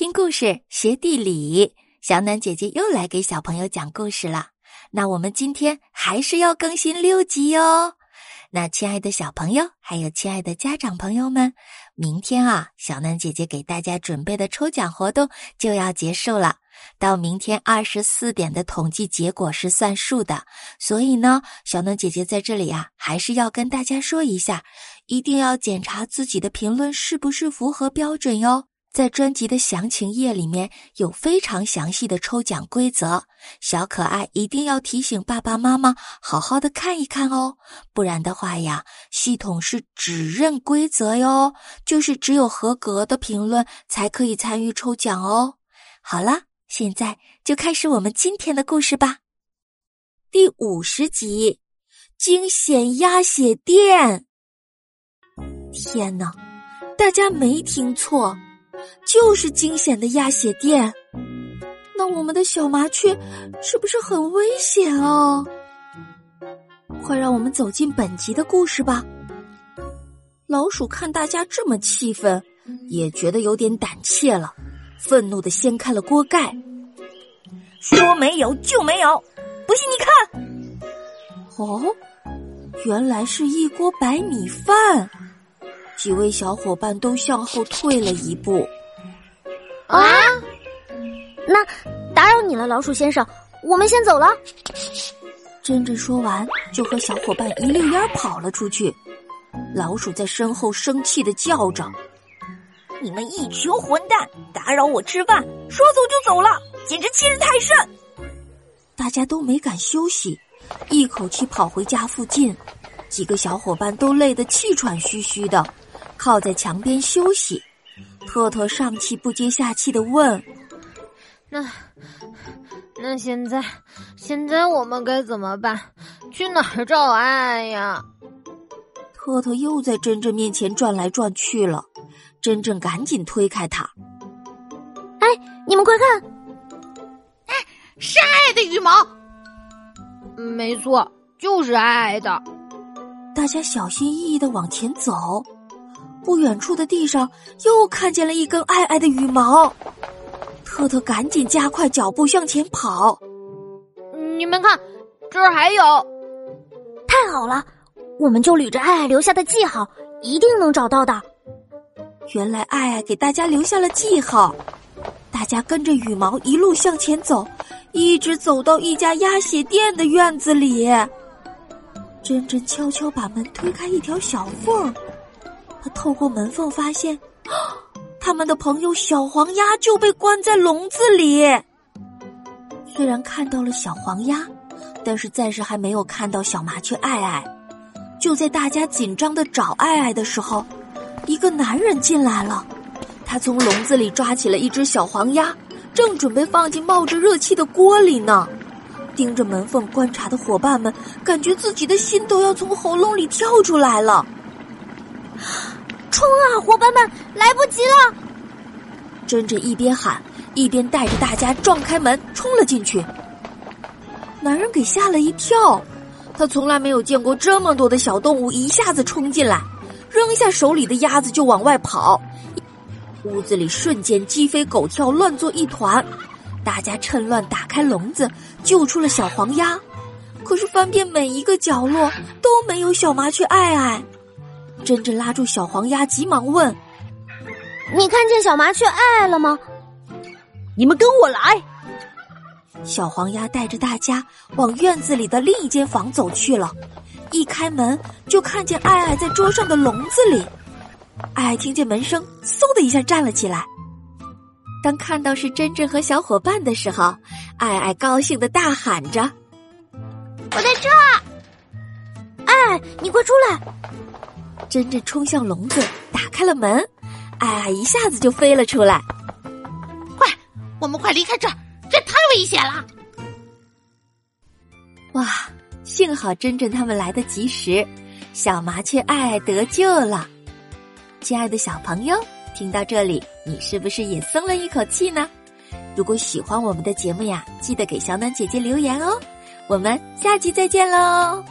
听故事学地理，小暖姐姐又来给小朋友讲故事了。那我们今天还是要更新六集哦。那亲爱的小朋友，还有亲爱的家长朋友们，明天啊，小暖姐姐给大家准备的抽奖活动就要结束了。到明天二十四点的统计结果是算数的，所以呢，小暖姐姐在这里啊，还是要跟大家说一下，一定要检查自己的评论是不是符合标准哟。在专辑的详情页里面有非常详细的抽奖规则，小可爱一定要提醒爸爸妈妈好好的看一看哦，不然的话呀，系统是只认规则哟，就是只有合格的评论才可以参与抽奖哦。好了，现在就开始我们今天的故事吧。第五十集，惊险鸭血店。天哪，大家没听错。就是惊险的鸭血店，那我们的小麻雀是不是很危险啊？快让我们走进本集的故事吧。老鼠看大家这么气愤，也觉得有点胆怯了，愤怒的掀开了锅盖，说没有就没有，不信你看。哦，原来是一锅白米饭。几位小伙伴都向后退了一步。啊！那打扰你了，老鼠先生，我们先走了。珍珍说完，就和小伙伴一溜烟跑了出去。老鼠在身后生气的叫着：“你们一群混蛋，打扰我吃饭，说走就走了，简直欺人太甚！”大家都没敢休息，一口气跑回家附近。几个小伙伴都累得气喘吁吁的。靠在墙边休息，特特上气不接下气的问：“那那现在现在我们该怎么办？去哪儿找爱爱呀？”特特又在珍珍面前转来转去了，珍珍赶紧推开他：“哎，你们快看，哎，是爱爱的羽毛。没错，就是爱爱的。”大家小心翼翼的往前走。不远处的地上又看见了一根爱爱的羽毛，特特赶紧加快脚步向前跑。你们看，这儿还有，太好了，我们就捋着爱爱留下的记号，一定能找到的。原来爱爱给大家留下了记号，大家跟着羽毛一路向前走，一直走到一家鸭血店的院子里。珍珍悄悄把门推开一条小缝。他透过门缝发现，他们的朋友小黄鸭就被关在笼子里。虽然看到了小黄鸭，但是暂时还没有看到小麻雀爱爱。就在大家紧张的找爱爱的时候，一个男人进来了。他从笼子里抓起了一只小黄鸭，正准备放进冒着热气的锅里呢。盯着门缝观察的伙伴们，感觉自己的心都要从喉咙里跳出来了。冲啊，伙伴们，来不及了！珍珍一边喊，一边带着大家撞开门，冲了进去。男人给吓了一跳，他从来没有见过这么多的小动物一下子冲进来，扔下手里的鸭子就往外跑。屋子里瞬间鸡飞狗跳，乱作一团。大家趁乱打开笼子，救出了小黄鸭。可是翻遍每一个角落，都没有小麻雀爱爱。珍珍拉住小黄鸭，急忙问：“你看见小麻雀爱爱了吗？”“你们跟我来。”小黄鸭带着大家往院子里的另一间房走去了。一开门，就看见爱爱在桌上的笼子里。爱爱听见门声，嗖的一下站了起来。当看到是珍珍和小伙伴的时候，爱爱高兴的大喊着：“我在这儿！爱，你快出来！”珍珍冲向笼子，打开了门，爱爱一下子就飞了出来。快，我们快离开这儿，这太危险了！哇，幸好珍珍他们来得及时，小麻雀爱爱得救了。亲爱的小朋友，听到这里，你是不是也松了一口气呢？如果喜欢我们的节目呀，记得给小暖姐姐留言哦。我们下期再见喽！